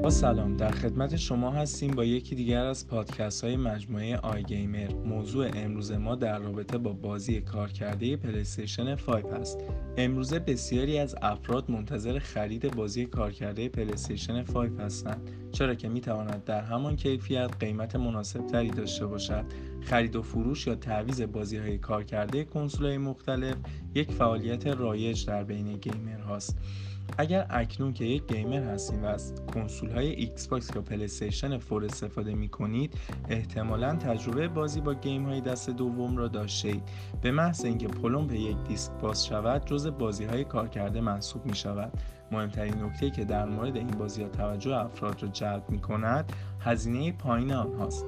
آقا سلام. در خدمت شما هستیم با یکی دیگر از پادکست های مجموعه آی گیمر موضوع امروز ما در رابطه با بازی کارکرده پلیستیشن 5 است امروزه بسیاری از افراد منتظر خرید بازی کارکرده پلیستیشن 5 هستند. چرا که می تواند در همان کیفیت قیمت مناسب تری داشته باشد؟ خرید و فروش یا تعویض بازی های کارکرده کنسول های مختلف یک فعالیت رایج در بین گیمر هاست. اگر اکنون که یک گیمر هستید و از کنسول های ایکس باکس یا پلیستیشن four استفاده می کنید احتمالا تجربه بازی با game های دست دوم را داشته اید به محض اینکه پلمپ یک دیسک باز شود جز بازی های کارکرده محسوب می شود مهمترین نکته که در مورد این بازی ها توجه افراد را جلب می کند هزینه پایین آنهاست.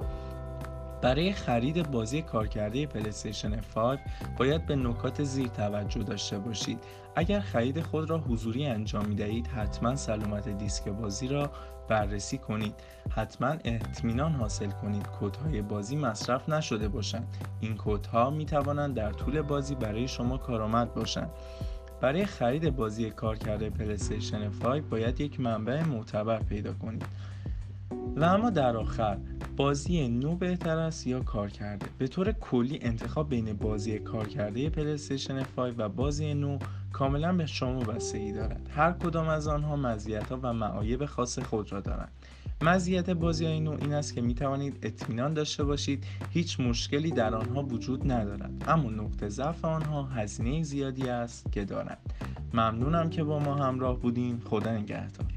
برای خرید بازی کارکرده پلیستیشن 5 باید به نکات زیر توجه داشته باشید. اگر خرید خود را حضوری انجام می دهید حتما سلامت دیسک بازی را بررسی کنید. حتما اطمینان حاصل کنید کودهای بازی مصرف نشده باشند. این کودها می توانند در طول بازی برای شما کارآمد باشند. برای خرید بازی کارکرده پلیستیشن 5 باید یک منبع معتبر پیدا کنید. و اما در آخر بازی نو بهتر است یا کار کرده؟ به طور کلی انتخاب بین بازی کار کرده پلیستیشن 5 و بازی نو کاملا به شما بستگی دارد. هر کدام از آنها مزیت ها و معایب خاص خود را دارند. مزیت بازی های نو این است که می توانید اطمینان داشته باشید هیچ مشکلی در آنها وجود ندارد. اما نقطه ضعف آنها هزینه زیادی است که دارند. ممنونم که با ما همراه بودین. خدا نگهدار.